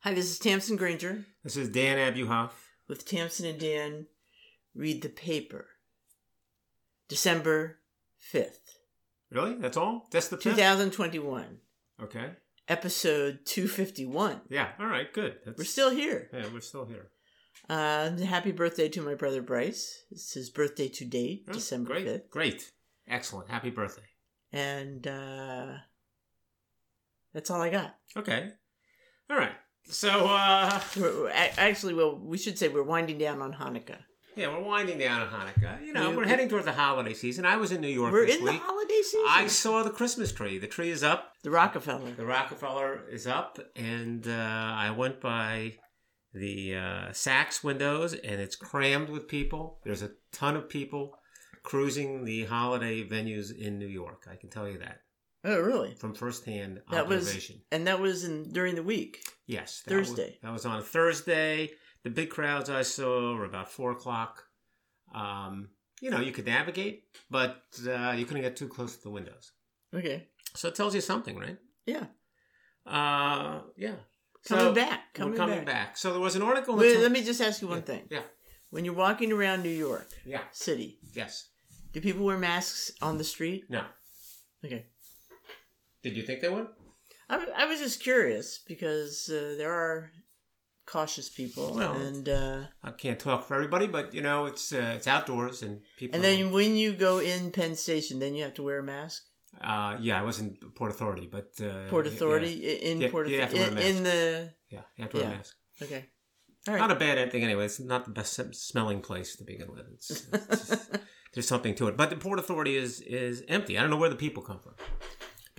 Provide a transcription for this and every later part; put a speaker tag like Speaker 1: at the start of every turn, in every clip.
Speaker 1: Hi, this is Tamsin Granger
Speaker 2: This is Dan Abuhoff.
Speaker 1: with Tamsin and Dan Read the Paper. December 5th,
Speaker 2: Really? That's all? That's the fifth?
Speaker 1: 2021,
Speaker 2: Okay.
Speaker 1: episode 251.
Speaker 2: Yeah. All right. Good. That's,
Speaker 1: We're still here.
Speaker 2: Yeah, we're still here.
Speaker 1: Uh, happy birthday to my brother Bryce. It's his birthday today,
Speaker 2: Oh,
Speaker 1: December
Speaker 2: great.
Speaker 1: 5th.
Speaker 2: Great. Excellent. Happy birthday.
Speaker 1: And uh, that's all I got.
Speaker 2: Okay. All right. So, uh,
Speaker 1: We're, actually, well, we should say we're winding down on Hanukkah.
Speaker 2: yeah, we're winding down on Hanukkah. You know,
Speaker 1: We-
Speaker 2: we're heading towards the holiday season. I was in New York
Speaker 1: We're
Speaker 2: this
Speaker 1: in the holiday season.
Speaker 2: I saw the Christmas tree. The tree is up.
Speaker 1: the Rockefeller.
Speaker 2: The Rockefeller is up, and uh, I went by the uh, Saks windows, and it's crammed with people. There's a ton of people cruising the holiday venues in New York. I can tell you that
Speaker 1: Oh, really?
Speaker 2: from firsthand
Speaker 1: That was
Speaker 2: observation.
Speaker 1: and that was in during the week.
Speaker 2: yes, that was-
Speaker 1: Thursday.
Speaker 2: that was on a Thursday. The big crowds I saw were about four o'clock. Um, you know, you could navigate, but uh, you couldn't get too close to the windows.
Speaker 1: Okay.
Speaker 2: So it tells you something, right?
Speaker 1: Yeah.
Speaker 2: Uh, yeah.
Speaker 1: Coming
Speaker 2: So,
Speaker 1: back. Coming,
Speaker 2: coming
Speaker 1: back.
Speaker 2: back. So there was an article.
Speaker 1: Wait, let me just ask you one
Speaker 2: yeah,
Speaker 1: thing.
Speaker 2: Yeah.
Speaker 1: When you're walking around New York
Speaker 2: Yeah.
Speaker 1: City,
Speaker 2: Yes.
Speaker 1: do people wear masks on the street?
Speaker 2: No.
Speaker 1: Okay.
Speaker 2: Did you think they would?
Speaker 1: I, I was just curious because uh, there are cautious people,
Speaker 2: Well,
Speaker 1: and uh,
Speaker 2: I can't talk for everybody, but you know, it's uh, it's outdoors and people.
Speaker 1: and then when you go in Penn Station, then you have to wear a mask.
Speaker 2: uh, yeah, I was in Port Authority, but uh,
Speaker 1: Port Authority i- in
Speaker 2: Yeah,
Speaker 1: Port
Speaker 2: you have to
Speaker 1: Authority in, in the
Speaker 2: Yeah, you have to wear
Speaker 1: Yeah.
Speaker 2: a mask.
Speaker 1: okay. All
Speaker 2: Not a bad thing anyway. It's not the best smelling place to begin with. It's, it's just- there's something to it, but the Port Authority is is empty. I don't know where the people come from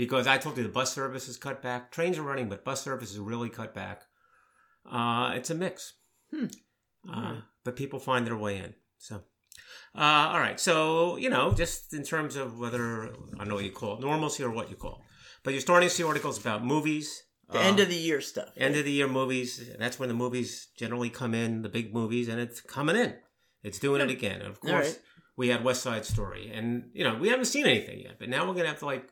Speaker 2: because I told you the bus service is cut back. Trains are running, but bus service is really cut back. Uh, it's a mix.
Speaker 1: Hmm.
Speaker 2: Uh, but people find their way in. So, uh, all right. So, you know, just in terms of whether, I don't know what you call it, normalcy or what you call. But you're starting to see articles about movies.
Speaker 1: the
Speaker 2: uh,
Speaker 1: end of the year stuff.
Speaker 2: end of the year movies. That's when the movies generally come in, the big movies, and it's coming in. It's doing it again. And of course,
Speaker 1: right.
Speaker 2: we had West Side Story, and you know we haven't seen anything yet, but now we're gonna have to like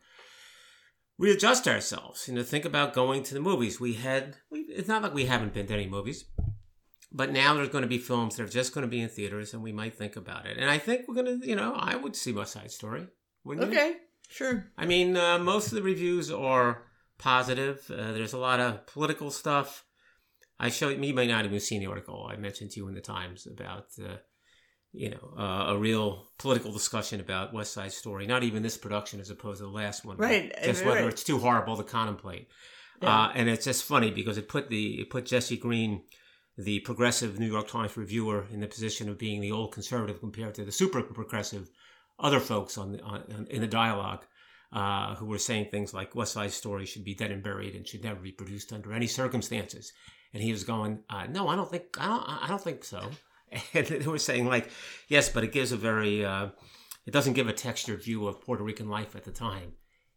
Speaker 2: readjust ourselves. You know, think about going to the movies. We had. We, it's not like we haven't been to any movies, but now there's going to be films that are just going to be in theaters, and we might think about it. And I think we're gonna. You know, I would see West Side Story. Wouldn't you?
Speaker 1: Okay. Sure.
Speaker 2: I mean, uh, most of the reviews are positive. Uh, there's a lot of political stuff. I showed you may not have even seen the article I mentioned to you in the Times about, uh, you know, uh, a real political discussion about West Side Story. Not even this production as opposed to the last one.
Speaker 1: Right,
Speaker 2: Just
Speaker 1: right,
Speaker 2: whether it's too horrible to contemplate.
Speaker 1: Yeah.
Speaker 2: Uh, and it's just funny because it put the it put Jesse Green, the progressive New York Times reviewer, in the position of being the old conservative compared to the super progressive other folks on, the, on in the dialogue. Uh, who were saying things like West Side Story should be dead and buried and should never be produced under any circumstances, and he was going, uh, "No, I don't think I don't I don't think so." And they were saying like, "Yes, but it gives a very uh, it doesn't give a textured view of Puerto Rican life at the time."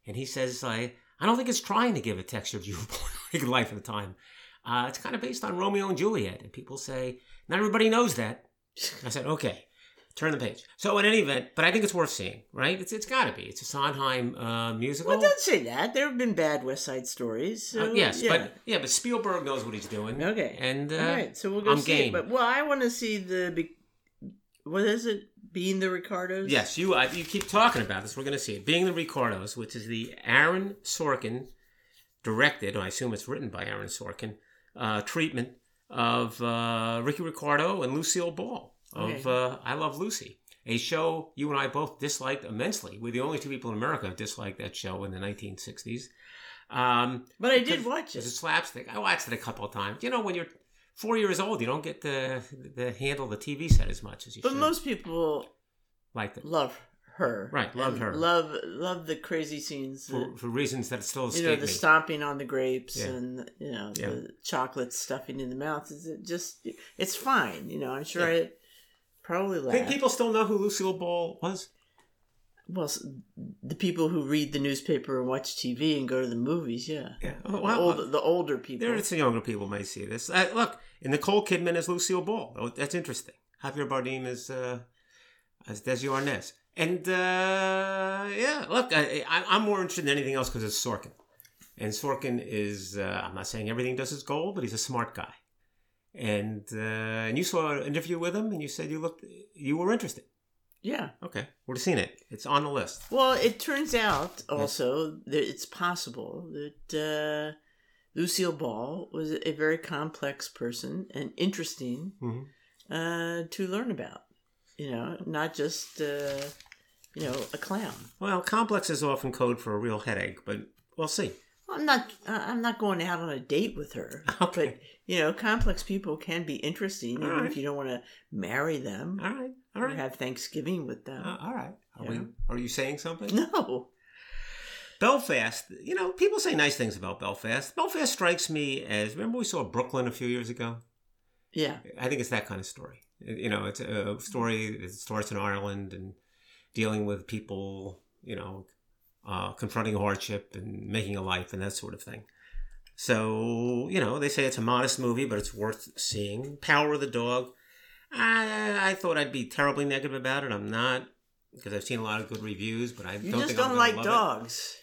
Speaker 2: And he says, "I I don't think it's trying to give a textured view of Puerto Rican life at the time. Uh, it's kind of based on Romeo and Juliet." And people say, "Not everybody knows that." I said, "Okay." Turn the page. So, in any event, but I think it's worth seeing, right? It's it's got to be. It's a Sondheim uh, musical.
Speaker 1: Well, don't say that. There have been bad West Side stories. So,
Speaker 2: Uh, yes,
Speaker 1: yeah.
Speaker 2: but yeah, but Spielberg knows what he's doing.
Speaker 1: Okay.
Speaker 2: and uh,
Speaker 1: All right, so we'll go
Speaker 2: I'm
Speaker 1: see
Speaker 2: game.
Speaker 1: it. But well, I want to see the be- what is it? Being the Ricardos.
Speaker 2: yes, you uh, you keep talking about this. We're going to see it. Being the Ricardos, which is the Aaron Sorkin directed, I assume it's written by Aaron Sorkin, uh, treatment of uh, Ricky Ricardo and Lucille Ball of
Speaker 1: Okay.
Speaker 2: uh, I Love Lucy, a show you and I both disliked immensely. We're the only two people in America who disliked that show in the 1960s. Um,
Speaker 1: but I did watch
Speaker 2: It's a
Speaker 1: it.
Speaker 2: slapstick. I watched it a couple of times. You know, when you're four years old, you don't get to, to handle the TV set as much as you
Speaker 1: But
Speaker 2: should.
Speaker 1: most people
Speaker 2: like it
Speaker 1: love her.
Speaker 2: Right, love her.
Speaker 1: Love love the crazy scenes.
Speaker 2: for,
Speaker 1: that-
Speaker 2: for reasons that still
Speaker 1: you
Speaker 2: escape
Speaker 1: know, the
Speaker 2: me.
Speaker 1: stomping on the grapes
Speaker 2: Yeah.
Speaker 1: and you know
Speaker 2: Yeah.
Speaker 1: the chocolate stuffing in the mouth. Is it just? It's fine. You know, I'm sure
Speaker 2: Yeah.
Speaker 1: I probably laugh.
Speaker 2: think people still know who Lucille Ball was.
Speaker 1: well, the people who read the newspaper and watch TV and go to the movies, yeah.
Speaker 2: Yeah. Oh,
Speaker 1: The,
Speaker 2: wow.
Speaker 1: old, the older people.
Speaker 2: There, some younger people may see this. Uh, look, and Nicole Kidman is Lucille Ball. Oh, that's interesting. Javier Bardem is uh, as Desi Arnaz. And uh, yeah, look, I, I'm more interested in anything else because it's Sorkin. And Sorkin is, uh, I'm not saying everything does is gold, but he's a smart guy. And uh, and you saw an interview with him, and you said you looked, you were interested.
Speaker 1: Yeah.
Speaker 2: Okay, we've seen it. It's on the list.
Speaker 1: Well, it turns out also that it's possible that uh, Lucille Ball was a very complex person and interesting
Speaker 2: Mhm.
Speaker 1: uh, to learn about. You know, not just uh, you know a clown.
Speaker 2: Well, complex is often code for a real headache, but we'll see.
Speaker 1: I'm not. I'm not going out on a date with her.
Speaker 2: Okay.
Speaker 1: But you know, complex people can be interesting, even
Speaker 2: right.
Speaker 1: if you don't want to marry them
Speaker 2: All right, all
Speaker 1: or have Thanksgiving with them.
Speaker 2: Uh, all right. Are we? Are you saying something?
Speaker 1: no.
Speaker 2: Belfast. You know, people say nice things about Belfast. Belfast strikes me as. Remember, we saw Brooklyn a few years ago.
Speaker 1: Yeah.
Speaker 2: I think it's that kind of story. You know, it's a story that starts in Ireland and dealing with people, you know, uh, confronting hardship and making a life and that sort of thing. So, you know, they say it's a modest movie, but it's worth seeing. Power of the Dog. I, I thought I'd be terribly negative about it. I'm not because I've seen a lot of good reviews, but I
Speaker 1: You
Speaker 2: don't
Speaker 1: just
Speaker 2: think
Speaker 1: don't
Speaker 2: I'm
Speaker 1: like
Speaker 2: love it.
Speaker 1: dogs.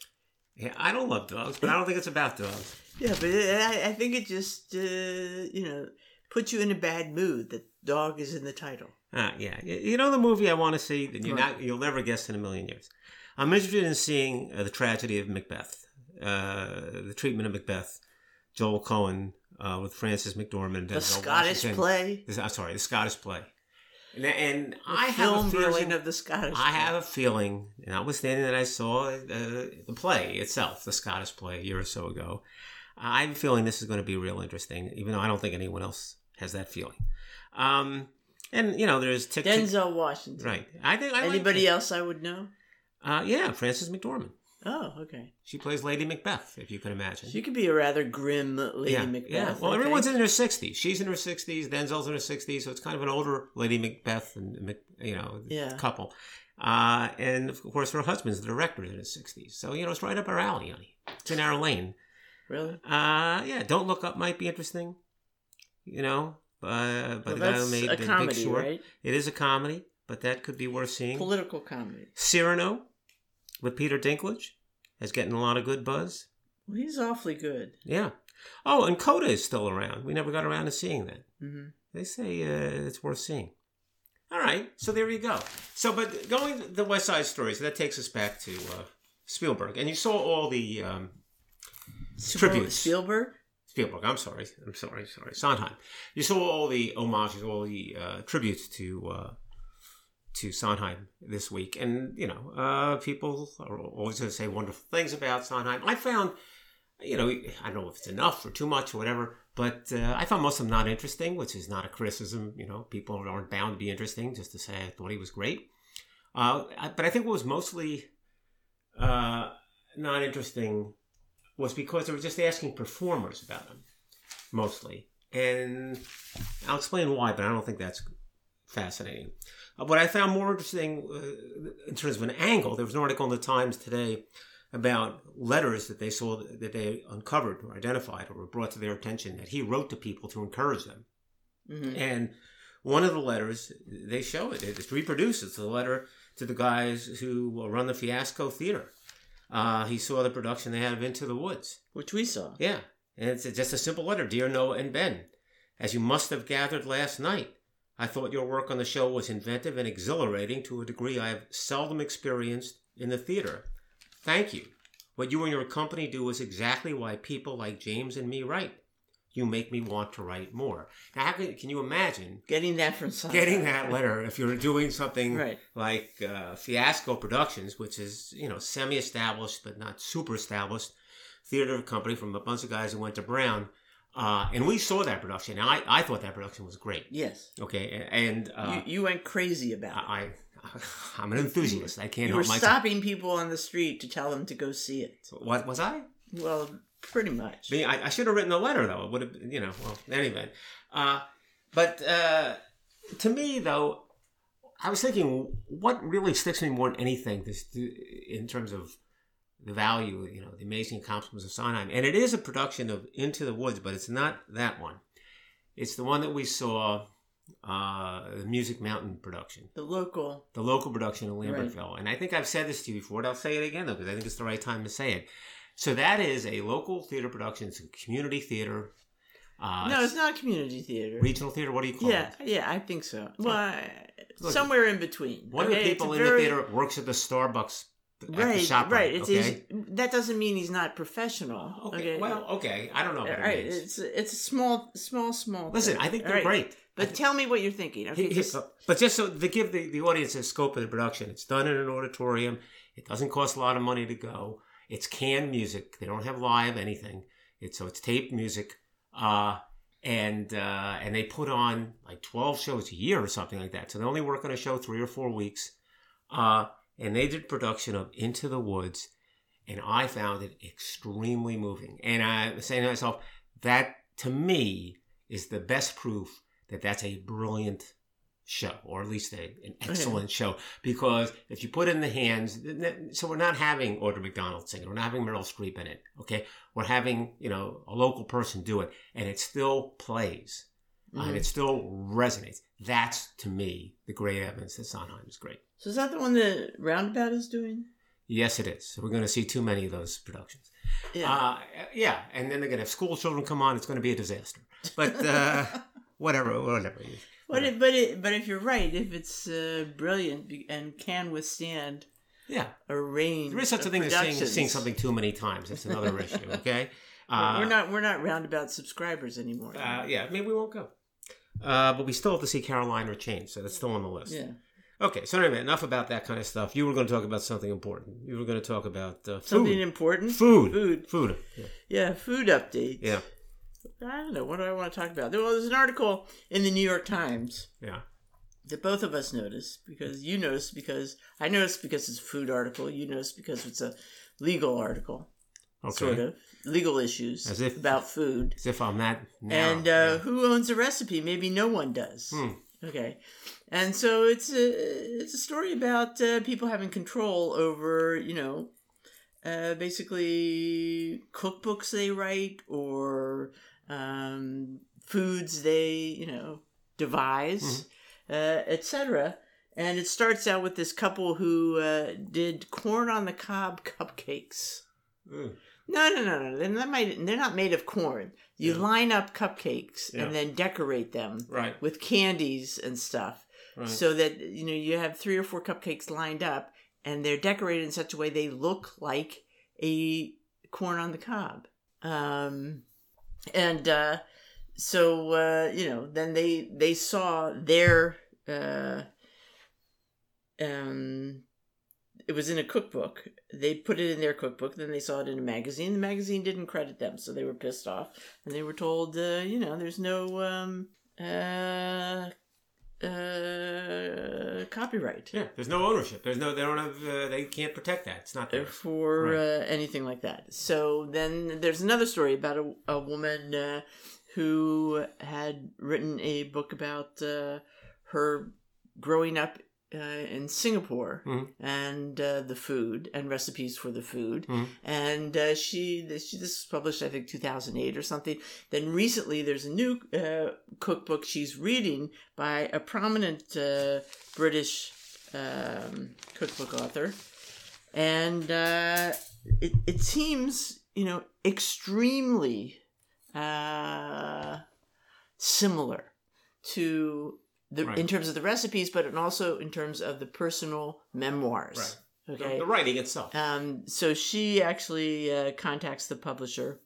Speaker 2: Yeah, I don't love dogs, but I don't think it's about dogs.
Speaker 1: Yeah, but I, I think it just uh, you know puts you in a bad mood that dog is in the title.
Speaker 2: Ah, yeah. You know the movie I want to see that you're
Speaker 1: Right.
Speaker 2: not, you'll never guess in a million years. I'm interested in seeing uh, the tragedy of Macbeth, uh, the treatment of Macbeth, Joel Coen uh, with Frances McDormand.
Speaker 1: The Scottish
Speaker 2: Washington.
Speaker 1: play,
Speaker 2: I'm sorry, the Scottish play. And, and I have a feeling.
Speaker 1: of the Scottish.
Speaker 2: I
Speaker 1: play.
Speaker 2: have a feeling, notwithstanding that I saw uh, the play itself, the Scottish play, a year or so ago, I have a feeling this is going to be real interesting, even though I don't think anyone else has that feeling. Um, and you know, there's Tick
Speaker 1: Denzel Washington.
Speaker 2: right? I think I
Speaker 1: Anybody
Speaker 2: it.
Speaker 1: else I would know?
Speaker 2: Uh, yeah, Frances McDormand.
Speaker 1: Oh, okay.
Speaker 2: She plays Lady Macbeth, if you can imagine.
Speaker 1: She could be a rather grim Lady
Speaker 2: yeah,
Speaker 1: Macbeth.
Speaker 2: yeah. Well,
Speaker 1: I
Speaker 2: everyone's in their sixties. She's in her sixties. Denzel's in her sixties, so it's kind of an older Lady Macbeth and you know
Speaker 1: Yeah.
Speaker 2: couple. Uh, and of course, her husband's the director in his sixties, so you know it's right up our alley, honey. It's in our lane.
Speaker 1: really.
Speaker 2: Uh, yeah. Don't look up might be interesting. You know, uh, by
Speaker 1: Well,
Speaker 2: the guy who made
Speaker 1: a
Speaker 2: the
Speaker 1: comedy,
Speaker 2: Big Short.
Speaker 1: right?
Speaker 2: It is a comedy, but that could be worth seeing.
Speaker 1: Political comedy.
Speaker 2: Cyrano with Peter Dinklage is getting a lot of good buzz.
Speaker 1: Well, he's awfully good.
Speaker 2: Yeah. Oh, and Coda is still around. We never got around to seeing that.
Speaker 1: hmm
Speaker 2: They say uh, it's worth seeing. All right, so there you go. So, but going to the West Side Story, so that takes us back to uh, Spielberg, and you saw all the um, tributes.
Speaker 1: Spielberg.
Speaker 2: Spielberg. I'm sorry. I'm sorry. Sorry. Sondheim. You saw all the homages, all the uh, tributes to uh, to Sondheim this week, and you know, uh, people are always going to say wonderful things about Sondheim. I found, you know, I don't know if it's enough or too much or whatever, but uh, I found most of them not interesting, which is not a criticism. You know, people aren't bound to be interesting just to say I thought he was great. Uh, I- but I think what was mostly uh, not interesting was because they were just asking performers about him, mostly. And I'll explain why, but I don't think that's fascinating. Uh, what I found more interesting uh, in terms of an angle, there was an article in the Times today about letters that they saw that they uncovered or identified or were brought to their attention that he wrote to people to encourage them.
Speaker 1: hmm
Speaker 2: And one of the letters, they show it. It's reproduced. It's a letter to the guys who run the Fiasco Theater. Uh, he saw the production they had of Into the Woods.
Speaker 1: Which we saw.
Speaker 2: Yeah. And it's just a simple letter Dear Noah and Ben, as you must have gathered last night, I thought your work on the show was inventive and exhilarating to a degree I have seldom experienced in the theater. Thank you. What you and your company do is exactly why people like James and me write. You make me want to write more. Now, how can, can you imagine
Speaker 1: Getting that from
Speaker 2: getting that letter if you're doing something
Speaker 1: Right.
Speaker 2: like uh, Fiasco Productions, which is you know semi-established but not super established theater company from a bunch of guys who went to Brown, uh, and we saw that production. And I I thought that production was great.
Speaker 1: Yes.
Speaker 2: Okay, and uh,
Speaker 1: you, you went crazy about it.
Speaker 2: I, I I'm an enthusiast. I can't
Speaker 1: You were
Speaker 2: myself.
Speaker 1: stopping people on the street to tell them to go see it.
Speaker 2: What was I?
Speaker 1: Well, pretty much.
Speaker 2: I, I, I should have written a letter though. It would have, you know. Well, anyway, uh, but uh, to me though, I was thinking, what really sticks me more than anything, this in terms of the value, you know, the amazing accomplishments of Sondheim, and it is a production of Into the Woods, but it's not that one. It's the one that we saw, uh, the Music Mountain production
Speaker 1: The local.
Speaker 2: the local production in Lambertville. And I think I've said this to you before, but I'll say it again though, because I think it's the right time to say it. So that is a local theater production. It's a community theater. Uh,
Speaker 1: no, it's not community theater.
Speaker 2: regional theater. What do you call
Speaker 1: Yeah,
Speaker 2: it?
Speaker 1: yeah, I think so. Well, I-
Speaker 2: Look,
Speaker 1: somewhere in between.
Speaker 2: One
Speaker 1: okay?
Speaker 2: of the people in
Speaker 1: very-
Speaker 2: the theater works at the Starbucks
Speaker 1: Right,
Speaker 2: shop.
Speaker 1: right. It's
Speaker 2: okay.
Speaker 1: that doesn't mean he's not professional.
Speaker 2: Okay. Well, okay. I don't know
Speaker 1: all
Speaker 2: what it
Speaker 1: right.
Speaker 2: means.
Speaker 1: It's it's a small, small, small.
Speaker 2: Listen,
Speaker 1: thing.
Speaker 2: I think they're
Speaker 1: right.
Speaker 2: great.
Speaker 1: But tell me what you're thinking. Okay,
Speaker 2: He- he- but just so to give the, the audience a scope of the production, it's done in an auditorium. It doesn't cost a lot of money to go. It's canned music. They don't have live anything. It's so it's taped music. Uh, and uh, and they put on like twelve shows a year or something like that. So they only work on a show three or four weeks. Uh, and they did production of Into the Woods, and I found it extremely moving. And I was saying to myself, that to me is the best proof that that's a brilliant show, or at least a, an excellent show. Because if you put it in the hands, so we're not having Audra McDonald sing it, we're not having Meryl Streep in it. Okay, we're having you know a local person do it, and it still plays,
Speaker 1: Mhm.
Speaker 2: and it still resonates. That's to me the great evidence that Sondheim is great.
Speaker 1: So is that the one that Roundabout is doing?
Speaker 2: Yes, it is. So we're going to see too many of those productions.
Speaker 1: Yeah.
Speaker 2: Uh, yeah, and then they're going to have school children come on. It's going to be a disaster. But uh, whatever, whatever.
Speaker 1: but it, but it, but if you're right, if it's uh, brilliant and can withstand
Speaker 2: Yeah,
Speaker 1: a range,
Speaker 2: there is such a thing as seeing, seeing something too many times. That's another issue. Okay.
Speaker 1: we're not we're not Roundabout subscribers anymore.
Speaker 2: Uh, yeah, maybe we won't go. Uh, but we still have to see Caroline or Change, so that's still on the list.
Speaker 1: yeah.
Speaker 2: Okay, so anyway, enough about that kind of stuff. You were going to talk about something important. You were going to talk about uh, food.
Speaker 1: Something important.
Speaker 2: Food.
Speaker 1: Food.
Speaker 2: Food. Yeah.
Speaker 1: Yeah, food update.
Speaker 2: Yeah.
Speaker 1: I don't know. What do I want to talk about? Well, there's an article in the New York Times
Speaker 2: Yeah.
Speaker 1: that both of us noticed because you noticed because I noticed because it's a food article. You noticed because it's a legal article,
Speaker 2: Okay.
Speaker 1: sort of legal issues
Speaker 2: As if-
Speaker 1: about food.
Speaker 2: As if I'm that narrow.
Speaker 1: And uh, who owns a recipe? Maybe no one does.
Speaker 2: Hmm.
Speaker 1: Okay, and so it's a it's a story about uh, people having control over you know uh, basically cookbooks they write or um, foods they you know devise, uh, etc. And it starts out with this couple who uh, did corn on the cob cupcakes.
Speaker 2: Mm.
Speaker 1: No, no, no, no. They're not made. They're not made of corn. You
Speaker 2: Yeah.
Speaker 1: line up cupcakes
Speaker 2: Yeah.
Speaker 1: and then decorate them
Speaker 2: Right.
Speaker 1: with candies and stuff,
Speaker 2: Right.
Speaker 1: so that you know you have three or four cupcakes lined up, and they're decorated in such a way they look like a corn on the cob. Um, and uh, so uh, you know, then they they saw their uh, um, it was in a cookbook. They put it in their cookbook. Then they saw it in a magazine. The magazine didn't credit them, so they were pissed off, and they were told, uh, you know, there's no um, uh, uh, copyright
Speaker 2: Yeah, there's no ownership. There's no. They don't have. Uh, they can't protect that. It's not theirs.
Speaker 1: for
Speaker 2: Right.
Speaker 1: uh, anything like that. So then there's another story about a, a woman uh, who had written a book about uh, her growing up uh, in Singapore
Speaker 2: Mhm.
Speaker 1: and uh, the food and recipes for the food.
Speaker 2: Mhm.
Speaker 1: And uh, she, this, she, this was published, I think, 2008 or something. Then recently there's a new uh, cookbook she's reading by a prominent uh, British um, cookbook author and uh, it it seems you know extremely uh, similar to the
Speaker 2: Right.
Speaker 1: in terms of the recipes, but also in terms of the personal memoirs.
Speaker 2: Right.
Speaker 1: Okay.
Speaker 2: The, the writing itself.
Speaker 1: Um, so she actually uh, contacts the publisher,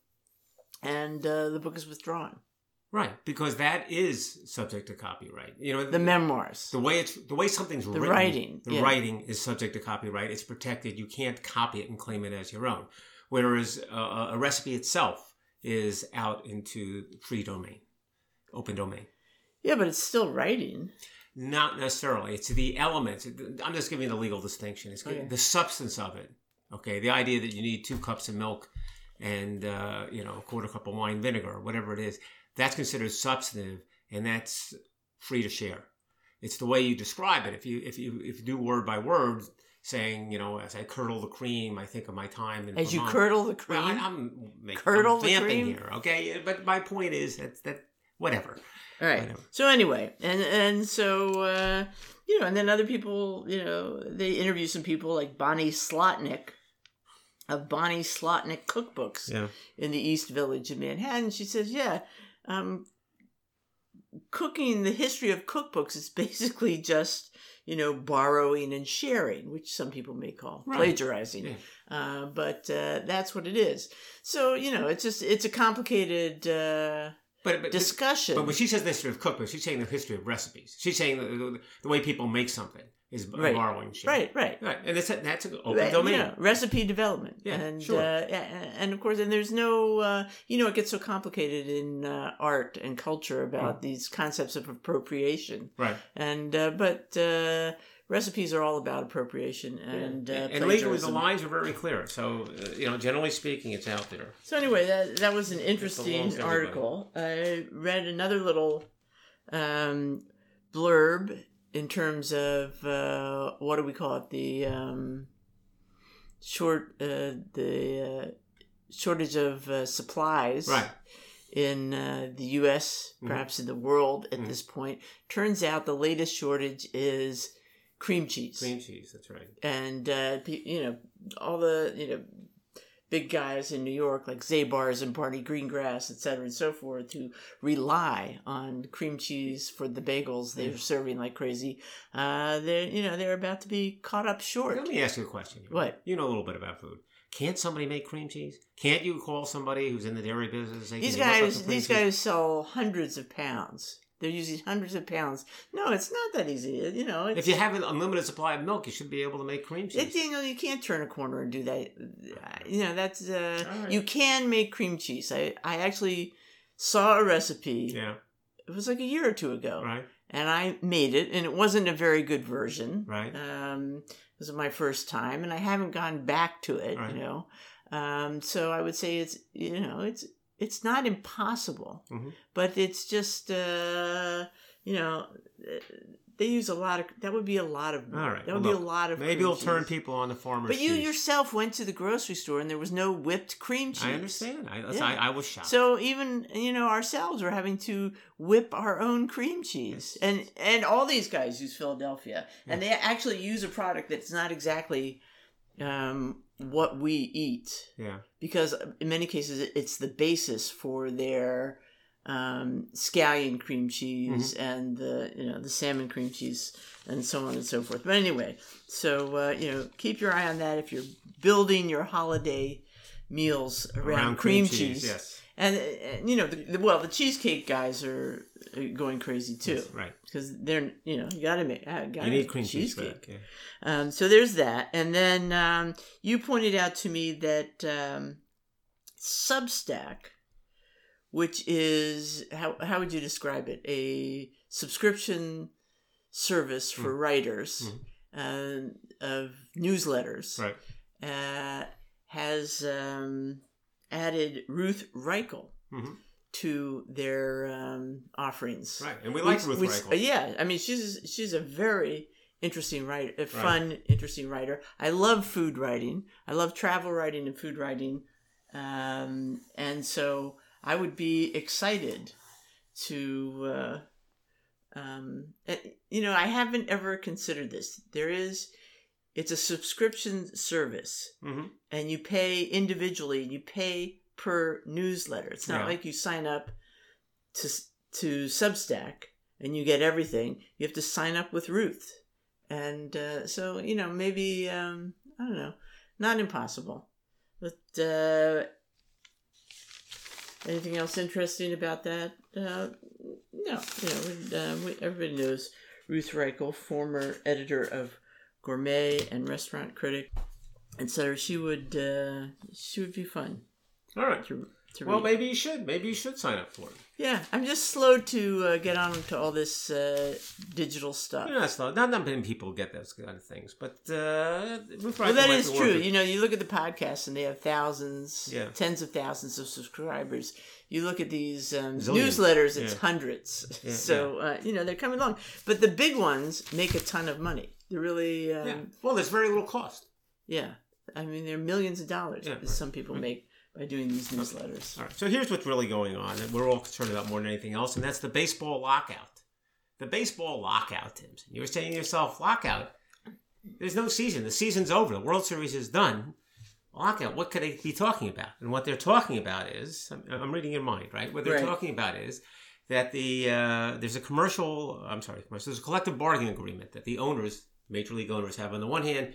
Speaker 1: and uh, the book is withdrawn.
Speaker 2: right, because that is subject to copyright. You know,
Speaker 1: The memoirs.
Speaker 2: the way it's the way something's
Speaker 1: The
Speaker 2: written,
Speaker 1: writing,
Speaker 2: the
Speaker 1: yeah.
Speaker 2: writing is subject to copyright. It's protected. You can't copy it and claim it as your own. Whereas uh, a recipe itself is out into free domain, open domain.
Speaker 1: Yeah, but it's still writing.
Speaker 2: Not necessarily. It's the elements. I'm just giving the legal distinction. It's
Speaker 1: Okay.
Speaker 2: the substance of it. Okay, the idea that you need two cups of milk and uh, you know a quarter cup of wine vinegar or whatever it is. That's considered substantive, and that's free to share. It's the way you describe it. If you if you if you do word by word, saying you know as I curdle the cream, I think of my time in
Speaker 1: As you curdle the cream.
Speaker 2: Well, I, am making,
Speaker 1: Curdle
Speaker 2: I'm
Speaker 1: the
Speaker 2: vamping
Speaker 1: cream?
Speaker 2: here. Okay, but my point is that that whatever.
Speaker 1: All right.
Speaker 2: Whatever.
Speaker 1: So anyway, and and so uh, you know, and then other people, you know, they interview some people like Bonnie Slotnick, of Bonnie Slotnick cookbooks
Speaker 2: Yeah.
Speaker 1: in the East Village of Manhattan. She says, "Yeah, um, cooking. The history of cookbooks is basically just you know borrowing and sharing, which some people may call
Speaker 2: Right.
Speaker 1: plagiarizing.
Speaker 2: Yeah.
Speaker 1: Uh, but uh, that's what it is. So you know, it's just it's a complicated uh,
Speaker 2: But, but
Speaker 1: discussion.
Speaker 2: But when she says the history of cookbooks, she's saying the history of recipes. She's saying the, the, the way people make something is
Speaker 1: Right.
Speaker 2: borrowing shit.
Speaker 1: right, right.
Speaker 2: Right. And that's, that's an open
Speaker 1: Right,
Speaker 2: domain.
Speaker 1: yeah, recipe development.
Speaker 2: Yeah,
Speaker 1: and
Speaker 2: sure.
Speaker 1: uh, yeah, and of course, and there's no, uh, you know, it gets so complicated in uh, art and culture about
Speaker 2: Mm.
Speaker 1: these concepts of appropriation,
Speaker 2: Right.
Speaker 1: and uh, but uh, recipes are all about appropriation and uh,
Speaker 2: and legally, the lines are very clear. So, uh, you know, generally speaking, it's out there.
Speaker 1: So anyway, that that was an interesting article. I read another little um, blurb in terms of uh, what do we call it? The um, short uh, the uh, shortage of uh, supplies
Speaker 2: Right.
Speaker 1: in uh, the U.S.,
Speaker 2: Mhm.
Speaker 1: perhaps in the world at
Speaker 2: Mhm.
Speaker 1: this point. Turns out the latest shortage is cream cheese
Speaker 2: Cream cheese, that's right.
Speaker 1: and uh, you know all the you know big guys in New York like Zabar's and Barney Greengrass, et cetera, and so forth, who rely on cream cheese for the bagels they're serving like crazy. Uh, they're you know they're about to be caught up short.
Speaker 2: Let me ask you a question.
Speaker 1: What?
Speaker 2: You know a little bit about food. Can't somebody make cream cheese? Can't you call somebody who's in the dairy business and say,
Speaker 1: These
Speaker 2: "Can you
Speaker 1: guys, these
Speaker 2: cheese?"
Speaker 1: guys sell hundreds of pounds. They're using hundreds of pounds. No, it's not that easy. You know, it's,
Speaker 2: If you have an unlimited supply of milk, you should be able to make cream cheese.
Speaker 1: It, you know, you can't turn a corner and do that. You know, that's uh,
Speaker 2: right.
Speaker 1: you can make cream cheese. I I actually saw a recipe.
Speaker 2: yeah,
Speaker 1: It was like a year or two ago,
Speaker 2: right,
Speaker 1: and I made it, and it wasn't a very good version.
Speaker 2: right.
Speaker 1: Um, it was my first time, and I haven't gone back to it.
Speaker 2: Right.
Speaker 1: You know, um, so I would say it's you know it's it's not impossible,
Speaker 2: Mhm.
Speaker 1: but it's just uh, you know. They use a lot of. That would be a lot of.
Speaker 2: All right,
Speaker 1: That would
Speaker 2: well,
Speaker 1: be a lot of.
Speaker 2: Maybe it'll turn people on the farmers.
Speaker 1: But you
Speaker 2: cheese.
Speaker 1: yourself went to the grocery store and there was no whipped cream cheese.
Speaker 2: I understand. I,
Speaker 1: Yeah.
Speaker 2: I, I was shocked.
Speaker 1: So even you know ourselves are having to whip our own cream cheese,
Speaker 2: Yes.
Speaker 1: and and all these guys use Philadelphia, and they actually use a product that's not exactly um, what we eat,
Speaker 2: yeah,
Speaker 1: because in many cases it's the basis for their um, scallion cream cheese
Speaker 2: Mm-hmm.
Speaker 1: and the you know the salmon cream cheese and so on and so forth. But anyway, so uh, you know keep your eye on that if you're building your holiday meals around, cream, cheese.
Speaker 2: Yes,
Speaker 1: And, and you know, the, the, well, the cheesecake guys are going crazy too
Speaker 2: Yes, right.
Speaker 1: because they're you know you gotta make uh, gotta
Speaker 2: You need cream cheese for that. Yeah.
Speaker 1: um, so there's that, and then um, you pointed out to me that um, Substack, which is how how would you describe it? A subscription service for writers uh, of newsletters,
Speaker 2: Right.
Speaker 1: uh, has um, added Ruth Reichl
Speaker 2: Mhm.
Speaker 1: to their um, offerings.
Speaker 2: Right. And we like Ruth
Speaker 1: which- Reichl. yeah, I mean she's she's a very interesting writer, a fun, interesting writer. I love food writing. I love travel writing and food writing, um, and so I would be excited to. Uh, um, uh, you know, I haven't ever considered this. There is, it's a subscription service
Speaker 2: Mhm.
Speaker 1: and you pay individually. You pay per newsletter. It's not
Speaker 2: Yeah.
Speaker 1: like you sign up to to Substack and you get everything. You have to sign up with Ruth, and uh, so you know maybe um, I don't know, not impossible, but uh, anything else interesting about that? Uh, no, you know, we, uh, we, everybody knows Ruth Reichl, former editor of Gourmet and Restaurant Critic, etc. She would uh, she would be fun
Speaker 2: All right.
Speaker 1: to to
Speaker 2: Well,
Speaker 1: read.
Speaker 2: maybe you should. Maybe you should sign up for it.
Speaker 1: Yeah, I'm just slow to uh, get on to all this uh, digital stuff.
Speaker 2: You're not slow. Not that many people get those kind of things, but uh, Ruth
Speaker 1: Well, that is true. You know, you look at the podcasts and they have thousands,
Speaker 2: Yeah.
Speaker 1: tens of thousands of subscribers. You look at these um, newsletters, it's
Speaker 2: Yeah.
Speaker 1: hundreds.
Speaker 2: Yeah,
Speaker 1: so, Uh, you know, they're coming along. But the big ones make a ton of money. They're really, um,
Speaker 2: Yeah. Well, there's very little cost.
Speaker 1: Yeah, I mean, there are millions of dollars
Speaker 2: Yeah,
Speaker 1: that
Speaker 2: right,
Speaker 1: some people make by doing these newsletters.
Speaker 2: All right. So here's what's really going on that we're all concerned about more than anything else, and that's the baseball lockout. The baseball lockout, Tim. You were saying to yourself, lockout. There's no season. The season's over. The World Series is done. lockout, what could they be talking about? And what they're talking about is, I'm, I'm reading your mind, right? What they're
Speaker 1: Right.
Speaker 2: talking about is that the uh, there's a commercial, I'm sorry, commercial, there's a collective bargaining agreement that the owners, major league owners, have on the one hand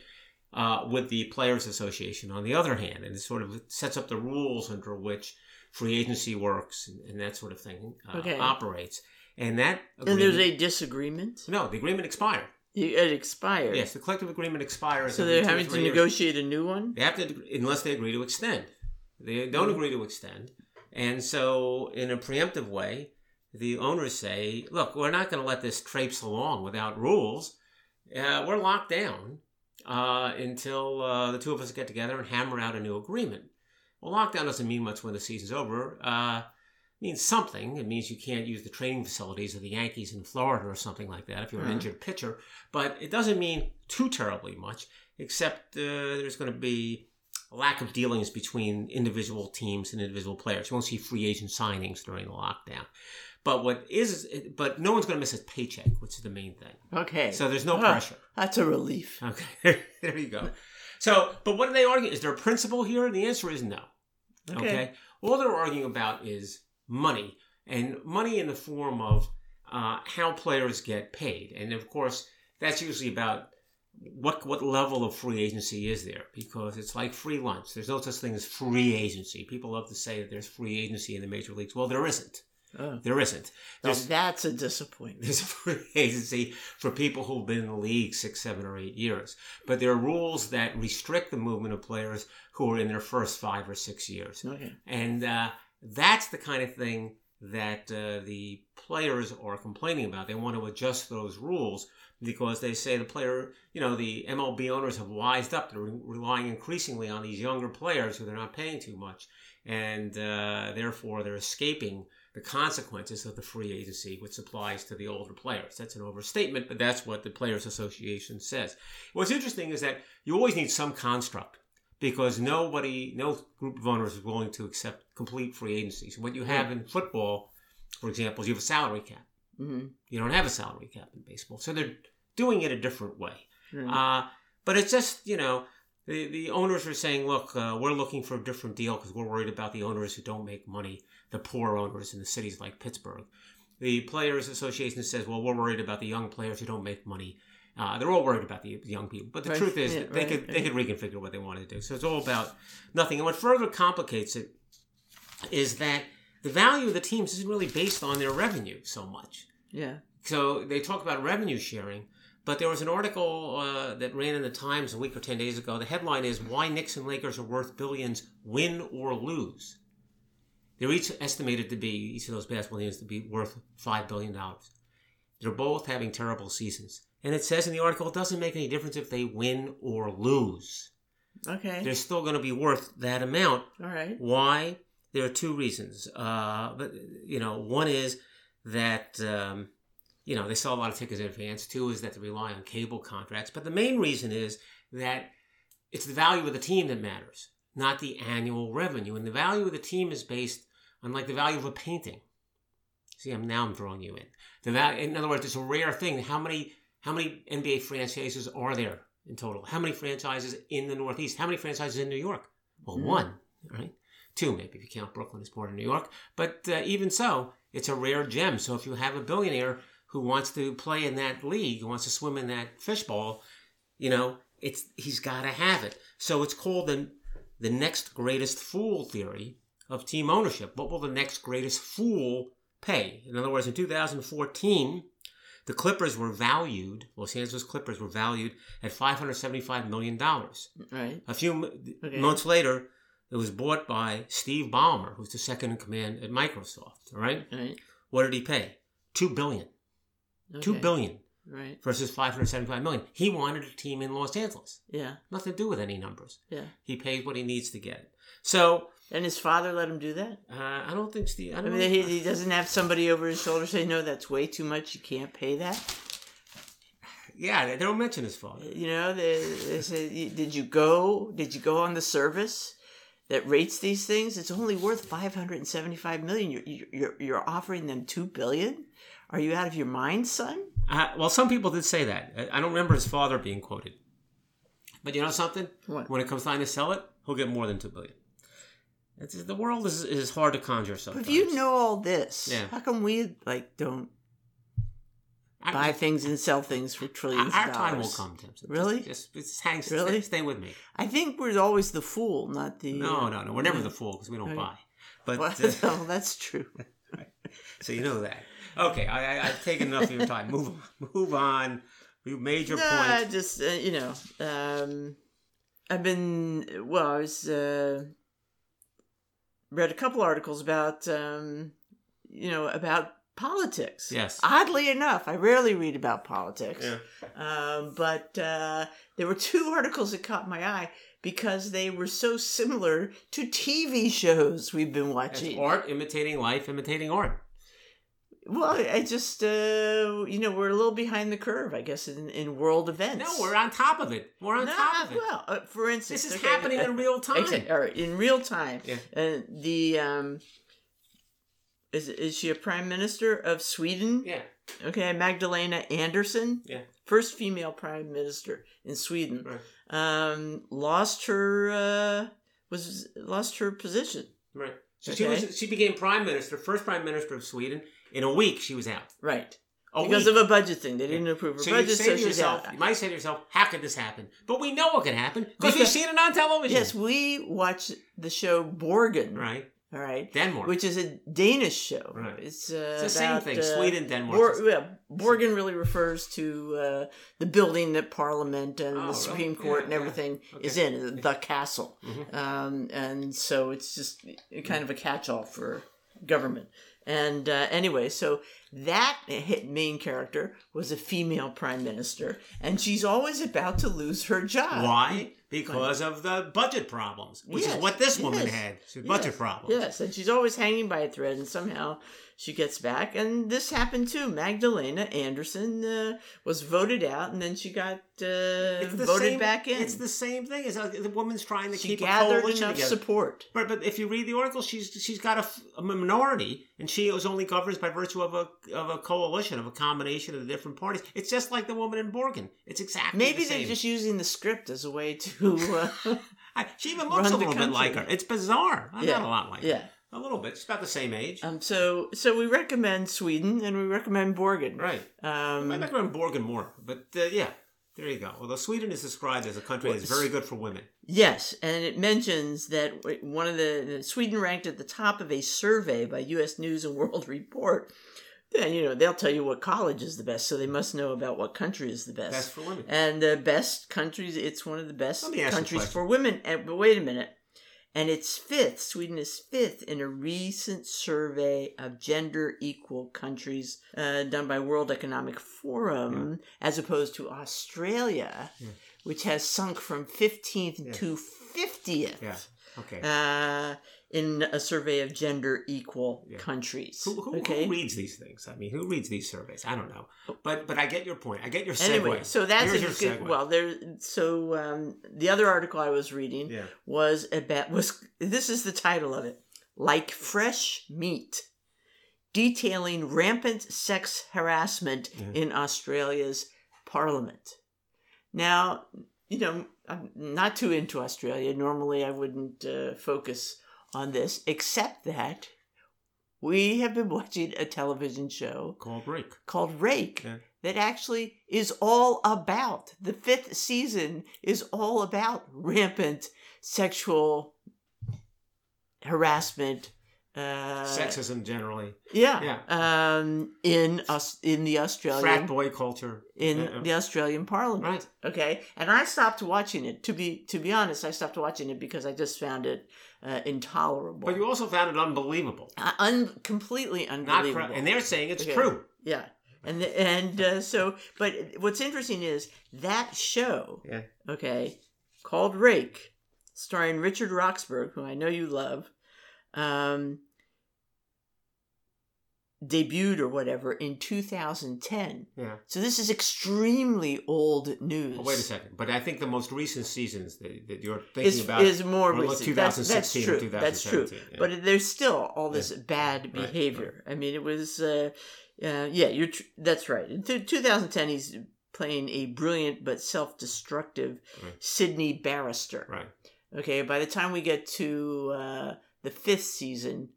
Speaker 2: uh, with the Players Association on the other hand, and it sort of sets up the rules under which free agency works and, and that sort of thing uh,
Speaker 1: Okay.
Speaker 2: operates. And that
Speaker 1: And there's a disagreement.
Speaker 2: no, the agreement expired.
Speaker 1: It expired.
Speaker 2: Yes, the collective agreement expires.
Speaker 1: So they're having to
Speaker 2: years.
Speaker 1: negotiate a new one.
Speaker 2: They have to, unless they agree to extend. They don't agree to extend, and so in a preemptive way, the owners say, "Look, we're not going to let this traipse along without rules. Uh, we're locked down uh, until uh, the two of us get together and hammer out a new agreement." Well, lockdown doesn't mean much when the season's over. Uh, it means something. It means you can't use the training facilities of the Yankees in Florida or something like that if you're an
Speaker 1: Mhm.
Speaker 2: injured pitcher. But it doesn't mean too terribly much, except uh, there's going to be a lack of dealings between individual teams and individual players. You won't see free agent signings during the lockdown. But what is, but no one's going to miss a paycheck, which is the main thing.
Speaker 1: Okay.
Speaker 2: So there's no pressure.
Speaker 1: That's a relief.
Speaker 2: Okay, there you go. So, but what are they arguing? Is there a principle here? And the answer is no.
Speaker 1: Okay.
Speaker 2: Okay. All they're arguing about is money, and money in the form of uh, how players get paid, and of course, that's usually about what what level of free agency is there because it's like free lunch. There's no such thing as free agency. People love to say that there's free agency in the major leagues. Well, there isn't.
Speaker 1: Oh,
Speaker 2: There isn't. There's
Speaker 1: that's a disappointment.
Speaker 2: there's a free agency for people who've been in the league six, seven, or eight years. But there are rules that restrict the movement of players who are in their first five or six years.
Speaker 1: Okay.
Speaker 2: And uh, that's the kind of thing that uh, the players are complaining about. They want to adjust those rules because they say the player, you know, the MLB owners have wised up. They're re- relying increasingly on these younger players who they're not paying too much. And uh, therefore, they're escaping the consequences of the free agency, which applies to the older players. That's an overstatement, but that's what the Players Association says. What's interesting is that you always need some construct because nobody, no group of owners is willing to accept complete free agency. So what you have in football, for example, is you have a salary cap.
Speaker 1: hmm
Speaker 2: You don't have a salary cap in baseball, so they're doing it a different way.
Speaker 1: Mm-hmm.
Speaker 2: Uh, but it's just, you know, the, the owners are saying, look, uh, we're looking for a different deal because we're worried about the owners who don't make money, the poor owners in the cities like Pittsburgh. The Players Association says, well, we're worried about the young players who don't make money. Uh, they're all worried about the, young people. But the
Speaker 1: Right,
Speaker 2: truth is,
Speaker 1: yeah,
Speaker 2: they,
Speaker 1: right,
Speaker 2: could, they could reconfigure what they want to do. So it's all about nothing. And what further complicates it is that the value of the teams isn't really based on their revenue so much.
Speaker 1: yeah.
Speaker 2: So they talk about revenue sharing, but there was an article uh, that ran in the Times a week or 10 days ago. The headline is Why Knicks and Lakers Are Worth Billions, Win or Lose. They're each estimated to be, each of those basketball teams, to be worth $5 billion. They're both having terrible seasons. And it says in the article, it doesn't make any difference if they win or lose.
Speaker 1: Okay.
Speaker 2: They're still going to be worth that amount
Speaker 1: All right.
Speaker 2: why? There are two reasons. Uh, but you know, one is that um, you know they sell a lot of tickets in advance. Two is that they rely on cable contracts. But the main reason is that it's the value of the team that matters, not the annual revenue. And the value of the team is based on like the value of a painting. See, I'm now I'm drawing you in. The value, in other words, it's a rare thing. How many how many NBA franchises are there in total? How many franchises in the Northeast? How many franchises in New York? Well,
Speaker 1: Mhm.
Speaker 2: one, right? Two, maybe if you count Brooklyn as part of New York. But uh, even so, it's a rare gem. So if you have a billionaire who wants to play in that league, who wants to swim in that fishbowl, you know, it's he's got to have it. So it's called the the next greatest fool theory of team ownership. What will the next greatest fool pay? In other words, in 2014, the Clippers were valued. Los Angeles Clippers were valued at 575 million dollars.
Speaker 1: Right.
Speaker 2: A few
Speaker 1: Okay.
Speaker 2: months later, it was bought by Steve Ballmer, who's the second in command at Microsoft. All right,
Speaker 1: Right.
Speaker 2: what did he pay? Two billion. Two
Speaker 1: Okay.
Speaker 2: billion
Speaker 1: Right.
Speaker 2: versus 575 million. He wanted a team in Los Angeles.
Speaker 1: Yeah.
Speaker 2: Nothing to do with any numbers.
Speaker 1: Yeah.
Speaker 2: He paid what he needs to get. So
Speaker 1: And his father let him do that.
Speaker 2: uh, I don't think Steve. I
Speaker 1: I mean, he, he doesn't have somebody over his shoulder say, "No, that's way too much. You can't pay that."
Speaker 2: yeah, they don't mention his father.
Speaker 1: You know, they, they say, "Did you go? Did you go on the service that rates these things? It's only worth five hundred and seventy-five million. You're you're you're offering them two billion. Are you out of your mind, son?"
Speaker 2: Uh, well, some people did say that. I- I don't remember his father being quoted. But you know something?
Speaker 1: What?
Speaker 2: When it comes time to sell it, he'll get more than two billion. It's, the world is, is hard to conjure
Speaker 1: But
Speaker 2: sometimes.
Speaker 1: if you know all this,
Speaker 2: Yeah.
Speaker 1: how come we like don't
Speaker 2: I-
Speaker 1: buy things and sell things for trillions
Speaker 2: our
Speaker 1: of
Speaker 2: time will
Speaker 1: dollars?
Speaker 2: come, Tim.
Speaker 1: Really?
Speaker 2: Just, just, hang.
Speaker 1: Really?
Speaker 2: Stay, with me.
Speaker 1: I think we're always the fool, not the.
Speaker 2: No,
Speaker 1: uh,
Speaker 2: no, no. We're never the fool because we don't
Speaker 1: Okay.
Speaker 2: buy. But
Speaker 1: Well,
Speaker 2: uh,
Speaker 1: well, that's true.
Speaker 2: so you know that. Okay, I, I, I've taken enough of your time. Move, move on. You made your
Speaker 1: no, I
Speaker 2: point.
Speaker 1: just uh, you know, um, I've been well. I was uh, read a couple articles about um, you know about politics.
Speaker 2: Yes.
Speaker 1: Oddly enough, I rarely read about politics.
Speaker 2: Yeah.
Speaker 1: Um, but uh, there were two articles that caught my eye because they were so similar to TV shows we've been
Speaker 2: It's
Speaker 1: watching.
Speaker 2: art imitating life, imitating art.
Speaker 1: Well, I just, uh, you know, we're a little behind the curve, I guess, in, in world events.
Speaker 2: No, we're on top of it. We're on
Speaker 1: No,
Speaker 2: top of it.
Speaker 1: Well, uh, for instance,
Speaker 2: this is
Speaker 1: okay,
Speaker 2: happening
Speaker 1: uh,
Speaker 2: in real time.
Speaker 1: Okay, all right, in real time.
Speaker 2: Yeah.
Speaker 1: Uh, the um, is is she a prime minister of Sweden?
Speaker 2: Yeah.
Speaker 1: Okay, Magdalena Andersson.
Speaker 2: Yeah.
Speaker 1: First female prime minister in Sweden.
Speaker 2: Right.
Speaker 1: Um, lost her uh, was lost her position.
Speaker 2: Right. So she was. She became prime minister, first prime minister of Sweden. In a week, she was out.
Speaker 1: Right.
Speaker 2: A
Speaker 1: because
Speaker 2: week.
Speaker 1: of a budget thing. They didn't approve her
Speaker 2: so you
Speaker 1: budget,
Speaker 2: say
Speaker 1: so
Speaker 2: to yourself, you might say to yourself, "How could this happen?" But we know it can happen because we've seen it on television.
Speaker 1: Yes, we watched the show Borgen.
Speaker 2: Right.
Speaker 1: All right.
Speaker 2: Denmark.
Speaker 1: Which is a Danish show.
Speaker 2: Right.
Speaker 1: It's, uh,
Speaker 2: it's the same thing.
Speaker 1: uh,
Speaker 2: Sweden, Denmark.
Speaker 1: Bor- yeah, Borgen really refers to uh, the building that Parliament and
Speaker 2: Oh,
Speaker 1: the? Supreme Court
Speaker 2: Yeah,
Speaker 1: and
Speaker 2: yeah.
Speaker 1: everything is in, the castle.
Speaker 2: Mhm.
Speaker 1: Um, and so it's just kind of a catch all for government. And uh, anyway, so that main character was a female prime minister, and she's always about to lose her job.
Speaker 2: Why? Because of the budget problems, which
Speaker 1: Yes,
Speaker 2: is what this woman
Speaker 1: yes,
Speaker 2: had. She had budget
Speaker 1: Yes,
Speaker 2: problems.
Speaker 1: Yes, and she's always hanging by a thread, and somehow she gets back. And this happened too. Magdalena Andersson uh, was voted out, and then she got uh, voted
Speaker 2: same,
Speaker 1: back in.
Speaker 2: It's the same thing. As a, the woman's trying to
Speaker 1: she
Speaker 2: keep a
Speaker 1: gathered
Speaker 2: coalition
Speaker 1: enough
Speaker 2: together.
Speaker 1: support.
Speaker 2: Right, but if you read the article, she's she's got a minority, and she was only governed by virtue of a of a coalition of a combination of the different parties. It's just like the woman in Borgen. It's exactly
Speaker 1: Maybe
Speaker 2: the
Speaker 1: they're just using the script as a way to. Uh,
Speaker 2: she even looks a little bit like her. It's bizarre. I'm
Speaker 1: Yeah,
Speaker 2: not a lot like
Speaker 1: yeah.
Speaker 2: her. A little bit. She's about the same age.
Speaker 1: um. So so we recommend Sweden, and we recommend Borgen.
Speaker 2: right.
Speaker 1: Um.
Speaker 2: I recommend Borgen more, but uh, yeah, there you go. Although Sweden is described as a country that's very good for women.
Speaker 1: Yes, and it mentions that one of the Sweden ranked at the top of a survey by U.S. News and World Report. Then you know they'll tell you what college is the best, so they must know about what country is the best.
Speaker 2: Best for women.
Speaker 1: And the best countries, it's one of the best
Speaker 2: Let me ask you a
Speaker 1: countries for women. And, but wait a minute. And it's fifth. Sweden is fifth in a recent survey of gender equal countries uh, done by World Economic Forum, as opposed to Australia,
Speaker 2: Yeah.
Speaker 1: which has sunk from 15th
Speaker 2: Yeah.
Speaker 1: to 50th
Speaker 2: Yeah. Okay.
Speaker 1: uh, in a survey of gender equal
Speaker 2: Yeah.
Speaker 1: countries.
Speaker 2: Who, who,
Speaker 1: okay.
Speaker 2: who reads these things? I mean, who reads these surveys? I don't know, but but I get your point. I get your segue.
Speaker 1: Anyway, so that's
Speaker 2: Here's
Speaker 1: a
Speaker 2: your
Speaker 1: good.
Speaker 2: segue.
Speaker 1: Well, there. So um, the other article I was reading
Speaker 2: yeah,
Speaker 1: was about was this is the title of it, like fresh meat, detailing rampant sex harassment
Speaker 2: Yeah.
Speaker 1: in Australia's parliament. Now, you know, I'm not too into Australia. Normally, I wouldn't uh, focus on this, except that we have been watching a television show
Speaker 2: called Rake.
Speaker 1: called Rake
Speaker 2: Yeah.
Speaker 1: that actually is all about the fifth season is all about rampant sexual harassment. Uh,
Speaker 2: Sexism generally,
Speaker 1: yeah, Um, in us in the Australian frat
Speaker 2: boy culture.
Speaker 1: in
Speaker 2: Uh,
Speaker 1: the Australian Parliament.
Speaker 2: right.
Speaker 1: Okay, and I stopped watching it. To be to be honest, I stopped watching it because I just found it uh, intolerable.
Speaker 2: But you also found it unbelievable.
Speaker 1: uh, un- completely
Speaker 2: Not
Speaker 1: unbelievable.
Speaker 2: and they're saying it's
Speaker 1: Okay.
Speaker 2: true.
Speaker 1: Yeah. And and uh, so, but what's interesting is that show,
Speaker 2: Yeah.
Speaker 1: okay, called Rake, starring Richard Roxburgh, who I know you love, um, debuted or whatever in 2010.
Speaker 2: Yeah.
Speaker 1: So this is extremely old news.
Speaker 2: Oh, wait a second. But I think the most recent seasons that, that you're thinking
Speaker 1: Is,
Speaker 2: about
Speaker 1: is more recent. That's, that's
Speaker 2: 2016
Speaker 1: true.
Speaker 2: or
Speaker 1: That's true.
Speaker 2: 2017, yeah.
Speaker 1: But there's still all this bad
Speaker 2: Right,
Speaker 1: behavior. I mean, it was, uh, uh, yeah, you're. Tr- that's right. In t- 2010, he's playing a brilliant but self-destructive
Speaker 2: Right.
Speaker 1: Sydney barrister.
Speaker 2: Right.
Speaker 1: Okay, by the time we get to uh, the fifth season,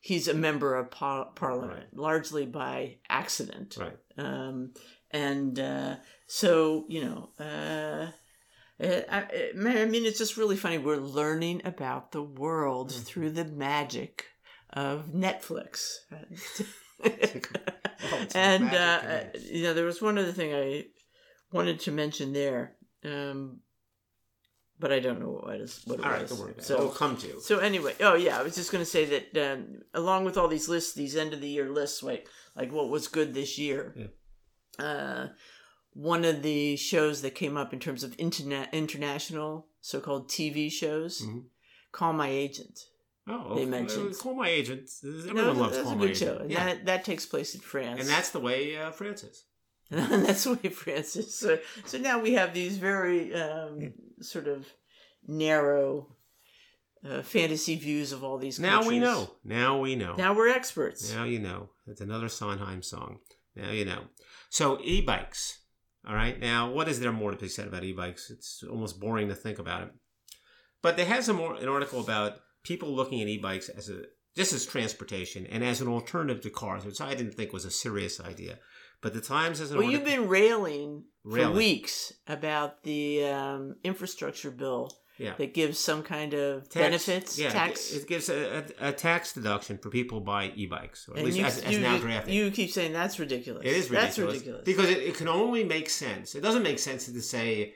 Speaker 1: he's a member of par- Parliament, largely by accident.
Speaker 2: Right.
Speaker 1: Um, and uh, so, you know, uh, it, I, it, I mean, it's just really funny. We're learning about the world
Speaker 2: Mm-hmm.
Speaker 1: through the magic of Netflix.
Speaker 2: Oh, it's
Speaker 1: and uh, you know, there was one other thing I wanted to mention there, um, but I don't know what it is. What it
Speaker 2: All right,
Speaker 1: was.
Speaker 2: about.
Speaker 1: So,
Speaker 2: It'll come to
Speaker 1: so anyway, oh yeah, I was just going to say that um, along with all these lists, these end of the year lists, like like what was good this year. Uh, one of the shows that came up in terms of internet international so-called TV shows,
Speaker 2: Mhm.
Speaker 1: Call My Agent.
Speaker 2: Oh,
Speaker 1: They mentioned-
Speaker 2: Call My Agent. Everyone
Speaker 1: No,
Speaker 2: loves
Speaker 1: that's
Speaker 2: Call
Speaker 1: a
Speaker 2: My
Speaker 1: good
Speaker 2: Agent.
Speaker 1: show. And
Speaker 2: Yeah.
Speaker 1: That that takes place in France,
Speaker 2: and that's the way uh, France is.
Speaker 1: And that's the way Francis. So so now we have these very um, sort of narrow uh, fantasy views of all these.
Speaker 2: Now we know. Now we know.
Speaker 1: Now we're experts.
Speaker 2: Now you know. That's another Sondheim song. Now you know. So e-bikes. All right. Now, what is there more to be said about e-bikes? It's almost boring to think about it. But they have some more an article about people looking at e-bikes as a just as transportation and as an alternative to cars, which I didn't think was a serious idea. But the Times has an
Speaker 1: Well, you've been railing for weeks about the um, infrastructure bill
Speaker 2: yeah.
Speaker 1: that gives some kind of
Speaker 2: Tax-
Speaker 1: benefits,
Speaker 2: yeah,
Speaker 1: tax.
Speaker 2: It gives a, a, a tax deduction for people who buy e-bikes, or at
Speaker 1: and
Speaker 2: least
Speaker 1: you,
Speaker 2: as, as
Speaker 1: you,
Speaker 2: now drafted.
Speaker 1: you keep saying that's ridiculous.
Speaker 2: It is ridiculous.
Speaker 1: That's ridiculous.
Speaker 2: Because it, it can only make sense. It doesn't make sense to say,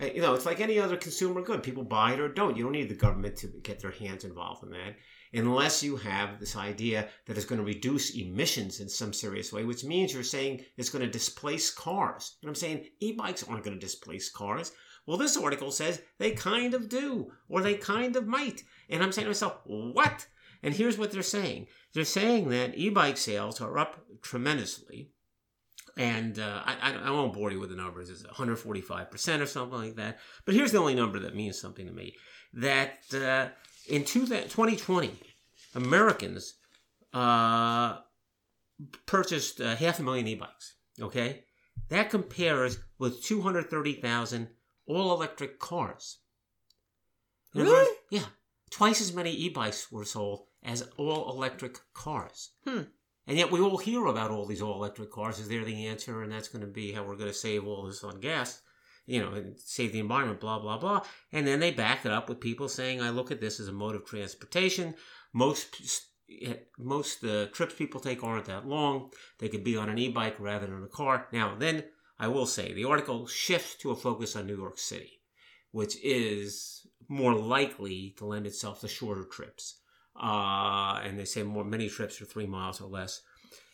Speaker 2: uh, you know, it's like any other consumer good. People buy it or don't. You don't need the government to get their hands involved in that unless you have this idea that it's going to reduce emissions in some serious way, which means you're saying it's going to displace cars. And I'm saying e-bikes aren't going to displace cars. Well, this article says they kind of do, or they kind of might. And I'm saying to myself, what? And here's what they're saying. They're saying that e-bike sales are up tremendously. And uh, I, I- I won't bore you with the numbers. It's 145% or something like that. But here's the only number that means something to me. That uh, in two, 2020, Americans uh, purchased uh, half a million e-bikes. Okay? That compares with 230,000 all-electric cars. In
Speaker 1: Really?
Speaker 2: words, yeah. Twice as many e-bikes were sold as all-electric cars.
Speaker 1: Hmm.
Speaker 2: And yet we all hear about all these all-electric cars. Is there the answer? And that's going to be how we're going to save all this on gas, you know, save the environment, blah, blah, blah. And then they back it up with people saying, I look at this as a mode of transportation. Most most uh, trips people take aren't that long. They could be on an e-bike rather than a car. Now, then I will say the article shifts to a focus on New York City, which is more likely to lend itself to shorter trips. Uh, and they say more many trips are three miles or less.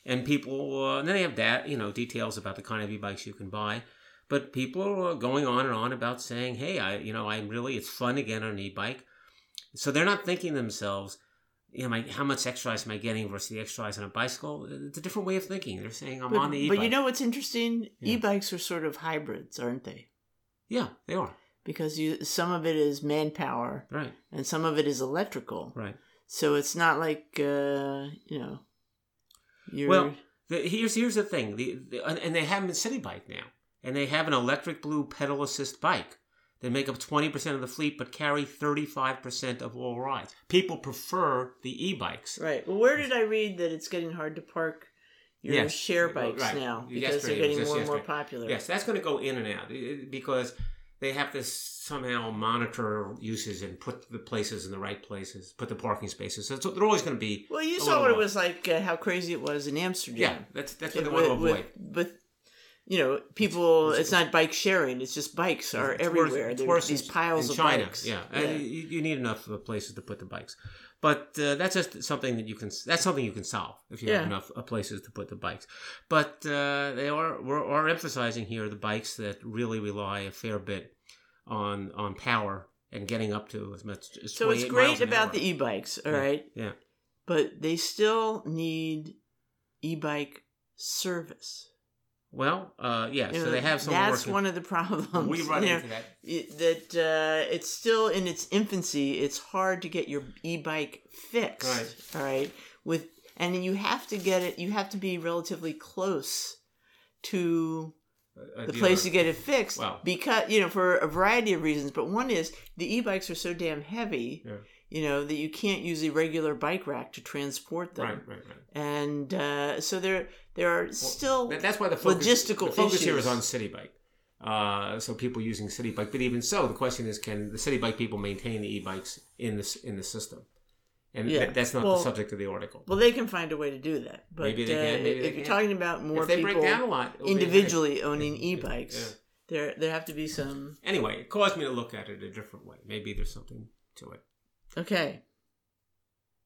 Speaker 2: And people, uh, and then they have that, you know, details about the kind of e-bikes you can buy. But people are going on and on about saying, "Hey, I, you know, I'm really, it's fun to get on an e-bike." So they're not thinking themselves, you know, my, how much exercise am I getting versus the exercise on a bicycle? It's a different way of thinking. They're saying, "I'm
Speaker 1: but,
Speaker 2: on the e-bike."
Speaker 1: but you know what's interesting?
Speaker 2: Yeah.
Speaker 1: E-bikes are sort of hybrids, aren't they?
Speaker 2: yeah, they are
Speaker 1: Because you some of it is manpower
Speaker 2: right,
Speaker 1: and some of it is electrical.
Speaker 2: right.
Speaker 1: So it's not like uh, you know. You're,
Speaker 2: Well, the, here's here's the thing. The, the and and they have them in Citi Bike now, and they have an electric blue pedal assist bike. They make up twenty percent of the fleet, but carry thirty five percent of all rides. People prefer the e-bikes.
Speaker 1: right. Well, where did I read that it's getting hard to park your
Speaker 2: Yes.
Speaker 1: share bikes
Speaker 2: Right.
Speaker 1: now because
Speaker 2: Yesterday,
Speaker 1: they're getting more and more popular?
Speaker 2: Yes, that's going to go in and out eh, because they have to somehow monitor uses and put the places in the right places, put the parking spaces. So, they're always going to be.
Speaker 1: Well, you saw what it was like, uh, how crazy it was in Amsterdam.
Speaker 2: Yeah, that's that's what they want to avoid.
Speaker 1: with, with, you know, people,
Speaker 2: It's-
Speaker 1: it's, not bike sharing, it's just bikes are
Speaker 2: It's
Speaker 1: everywhere.
Speaker 2: it's
Speaker 1: There's these piles of
Speaker 2: China.
Speaker 1: bikes.
Speaker 2: Yeah, Uh, you, you need enough places to put the bikes, but uh, that's just something that you can. That's something you can solve if you
Speaker 1: Yeah.
Speaker 2: have enough uh, places to put the bikes. But uh, they are we're, are emphasizing here the bikes that really rely a fair bit on on power and getting up to as much as
Speaker 1: so it's great about the e-bikes, all
Speaker 2: Yeah.
Speaker 1: right,
Speaker 2: Yeah,
Speaker 1: but they still need e-bike service.
Speaker 2: Well, uh, yeah.
Speaker 1: You
Speaker 2: so
Speaker 1: know,
Speaker 2: they have some.
Speaker 1: That's one of the problems.
Speaker 2: We run
Speaker 1: you know,
Speaker 2: into that.
Speaker 1: that uh, it's still in its infancy. It's hard to get your e-bike fixed.
Speaker 2: Right.
Speaker 1: All right. With and you have to get it. You have to be relatively close to the place to get it fixed because you know for a variety of reasons but one is the e-bikes are so damn heavy
Speaker 2: Yeah.
Speaker 1: You know that you can't use a regular bike rack to transport them
Speaker 2: Right, right, right.
Speaker 1: and uh, so there there are still
Speaker 2: That's why the focus,
Speaker 1: logistical
Speaker 2: the focus here is on Citi Bike. Uh, so people using Citi Bike, but even so, the question is, can the Citi Bike people maintain the e-bikes in this in the system? And
Speaker 1: Yeah.
Speaker 2: that- that's not
Speaker 1: Well-
Speaker 2: the subject of the article.
Speaker 1: well they can find a way to do that but
Speaker 2: Maybe they
Speaker 1: uh,
Speaker 2: can, maybe they
Speaker 1: if you're talking about more
Speaker 2: if they
Speaker 1: people
Speaker 2: break down a lot
Speaker 1: individually owning e-bikes
Speaker 2: Yeah.
Speaker 1: there there have to be some
Speaker 2: Anyway, it caused me to look at it a different way. Maybe there's something to it.
Speaker 1: Okay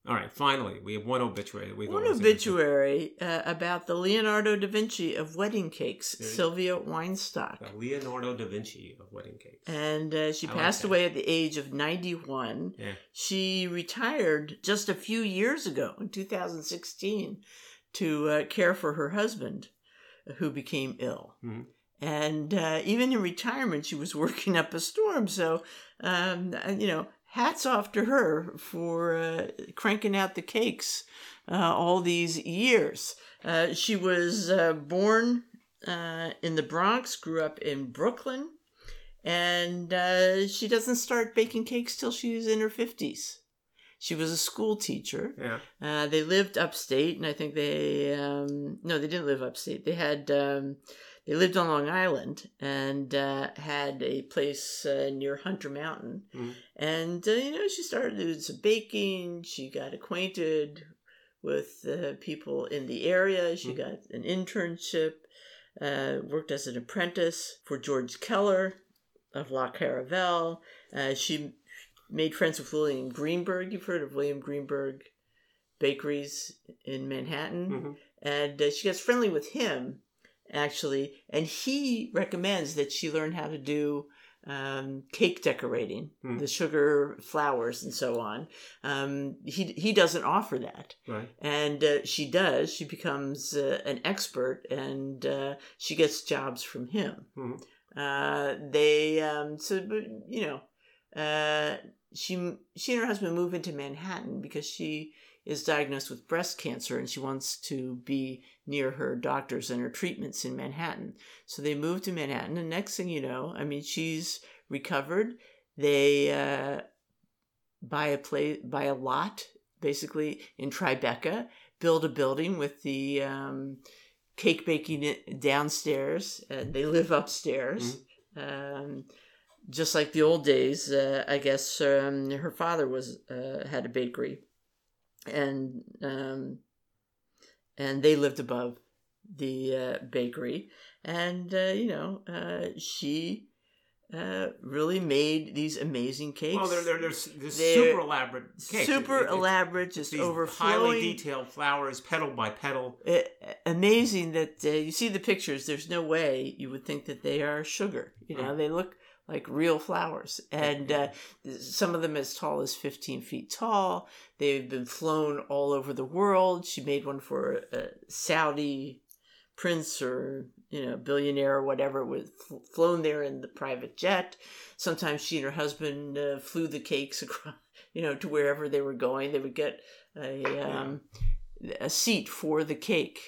Speaker 2: All right, finally, we have one obituary. We
Speaker 1: one obituary uh, about the Leonardo da Vinci of wedding cakes,
Speaker 2: There
Speaker 1: Sylvia Weinstock.
Speaker 2: The Leonardo da Vinci of wedding cakes.
Speaker 1: And uh, she
Speaker 2: I
Speaker 1: passed
Speaker 2: that.
Speaker 1: away at the age of 91.
Speaker 2: yeah.
Speaker 1: She retired just a few years ago, in 2016, to uh, care for her husband, who became ill.
Speaker 2: Mhm.
Speaker 1: And uh, even in retirement, she was working up a storm. So, um, you know, hats off to her for uh, cranking out the cakes uh, all these years. Uh, she was uh, born uh, in the Bronx, grew up in Brooklyn, and uh, she doesn't start baking cakes till she's in her 50s. She was a school teacher.
Speaker 2: Yeah.
Speaker 1: Uh, they lived upstate, and I think they um, no, they didn't live upstate. They had um, they lived on Long Island and uh, had a place uh, near Hunter Mountain.
Speaker 2: Mhm.
Speaker 1: And uh, you know, she started doing some baking. She got acquainted with uh, people in the area. She
Speaker 2: Mhm.
Speaker 1: got an internship. Uh, worked as an apprentice for George Keller of La Caravelle. Uh, she made friends with William Greenberg. You've heard of William Greenberg bakeries in Manhattan.
Speaker 2: Mhm.
Speaker 1: And uh, she gets friendly with him, actually. And he recommends that she learn how to do um, cake decorating,
Speaker 2: Hmm.
Speaker 1: the sugar flowers and so on. Um, he, he doesn't offer that.
Speaker 2: Right.
Speaker 1: And uh, she does. She becomes uh, an expert and uh, she gets jobs from him.
Speaker 2: Mhm.
Speaker 1: Uh, they, um, so, but, you know, uh, she, she and her husband move into Manhattan because she is diagnosed with breast cancer and she wants to be near her doctors and her treatments in Manhattan. So they move to Manhattan, and next thing you know, I mean, she's recovered. They uh, buy a place, buy a lot, basically in Tribeca, build a building with the um, cake baking it downstairs, and they live upstairs. Um, just like the old days, uh, I guess um, her father was uh, had a bakery, and um, and they lived above the uh, bakery, and uh, you know uh, she uh, really made these amazing cakes.
Speaker 2: Well, they're, they're, they're, they're super elaborate cakes.
Speaker 1: super
Speaker 2: It- it-
Speaker 1: elaborate, just overflowing.
Speaker 2: highly detailed flowers, petal by petal.
Speaker 1: Uh, amazing that uh, you see the pictures. There's no way you would think that they are sugar. You know,
Speaker 2: Right.
Speaker 1: they look like real flowers, and uh, some of them as tall as 15 feet tall. They've been flown all over the world. She made one for a Saudi prince or you know billionaire or whatever was flown there in the private jet. Sometimes she and her husband uh, flew the cakes across, you know, to wherever they were going. They would get a um, a seat for the cake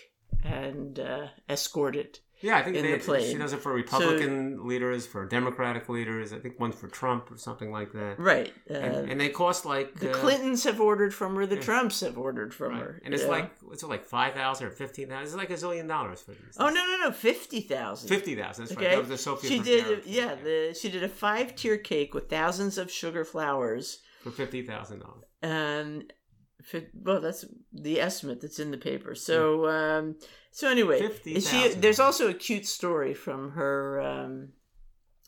Speaker 1: and uh, escort it.
Speaker 2: Yeah, I think
Speaker 1: In
Speaker 2: they,
Speaker 1: the plane.
Speaker 2: she does it for Republican leaders, for Democratic leaders. I think one for Trump or something like that.
Speaker 1: Right. Uh,
Speaker 2: And, and they cost like
Speaker 1: the
Speaker 2: uh,
Speaker 1: Clintons have ordered from her. The
Speaker 2: yeah.
Speaker 1: Trumps have ordered from
Speaker 2: right.
Speaker 1: her.
Speaker 2: and it's
Speaker 1: know?
Speaker 2: like it's like five thousand or fifteen thousand? It's like a zillion dollars for these.
Speaker 1: oh no no no fifty thousand.
Speaker 2: fifty thousand. That's right.
Speaker 1: Okay,
Speaker 2: That was the Sophia
Speaker 1: she did. Yeah, the, she did a five-tier cake with thousands of sugar flowers.
Speaker 2: for fifty thousand dollars.
Speaker 1: and fi- well that's the estimate that's in the paper. So um so anyway she there's also a cute story from her um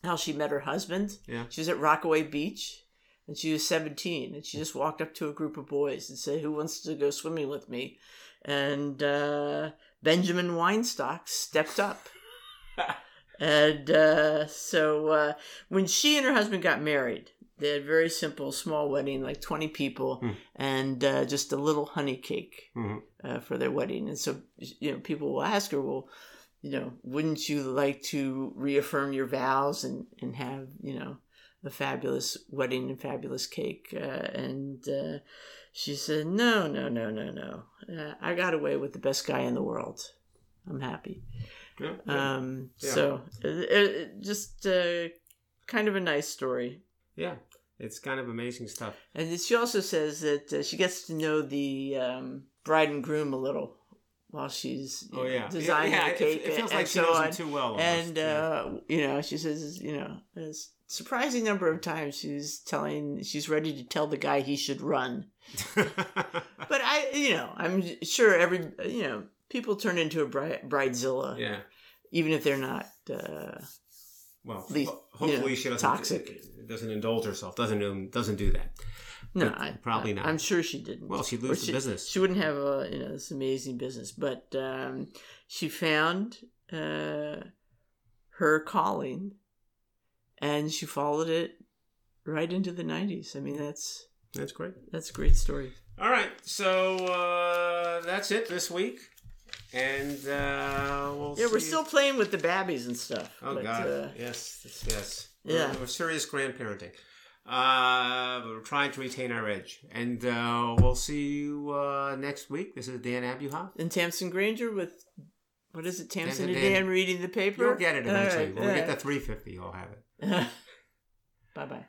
Speaker 1: how she met her husband.
Speaker 2: Yeah.
Speaker 1: she was at rockaway beach and she was 17 and she just walked up to a group of boys and said who wants to go swimming with me? And uh benjamin weinstock stepped up. And uh, so uh, when she and her husband got married, they had a very simple, small wedding, like 20 people,
Speaker 2: Hmm.
Speaker 1: and uh, just a little honey cake
Speaker 2: hmm
Speaker 1: uh, for their wedding. And so, you know, people will ask her, well, you know, wouldn't you like to reaffirm your vows and, and have, you know, a fabulous wedding and fabulous cake? Uh, and uh, she said, no, no, no, no, no. Uh, I got away with the best guy in the world. I'm happy.
Speaker 2: Yeah, yeah.
Speaker 1: Um,
Speaker 2: Yeah.
Speaker 1: So it, it, just uh, kind of a nice story.
Speaker 2: Yeah. It's kind of amazing stuff.
Speaker 1: And she also says that uh, she gets to know the um, bride and groom a little while she's
Speaker 2: Oh
Speaker 1: know,
Speaker 2: yeah,
Speaker 1: designing
Speaker 2: yeah, yeah,
Speaker 1: the
Speaker 2: it-
Speaker 1: cake
Speaker 2: It, feels
Speaker 1: and,
Speaker 2: like she
Speaker 1: so
Speaker 2: knows
Speaker 1: on.
Speaker 2: him too well. almost,
Speaker 1: and
Speaker 2: yeah.
Speaker 1: uh, you know, she says, you know, a surprising number of times she's telling, she's ready to tell the guy he should run. But I, you know, I'm sure every, you know, people turn into a bride, bridezilla,
Speaker 2: yeah.
Speaker 1: even if they're not. Uh,
Speaker 2: Well, hopefully she doesn't
Speaker 1: toxic.
Speaker 2: doesn't indulge herself. Doesn't do, doesn't do that.
Speaker 1: no, I,
Speaker 2: probably
Speaker 1: I-
Speaker 2: not.
Speaker 1: I'm sure she didn't.
Speaker 2: Well, she'd lose the business.
Speaker 1: She wouldn't have a you know this amazing business, but um, she found uh, her calling, and she followed it right into the '90s. I mean, that's
Speaker 2: That's great.
Speaker 1: that's a great story.
Speaker 2: All right, so uh, that's it this week, and uh, we'll.
Speaker 1: Yeah, we're still playing with the babbies and stuff.
Speaker 2: Oh
Speaker 1: but,
Speaker 2: God!
Speaker 1: uh,
Speaker 2: yes, yes, yes.
Speaker 1: Yeah.
Speaker 2: We're, we're serious grandparenting. Uh, we're trying to retain our edge, and uh, we'll see you uh, next week. This is Dan Abuhoff.
Speaker 1: and Tamsin Granger with what is it? Tamsin
Speaker 2: Tamsin
Speaker 1: and
Speaker 2: Dan.
Speaker 1: Dan reading the paper.
Speaker 2: You'll get it eventually.
Speaker 1: right,
Speaker 2: when we get
Speaker 1: right.
Speaker 2: to 350, you'll have it.
Speaker 1: bye bye.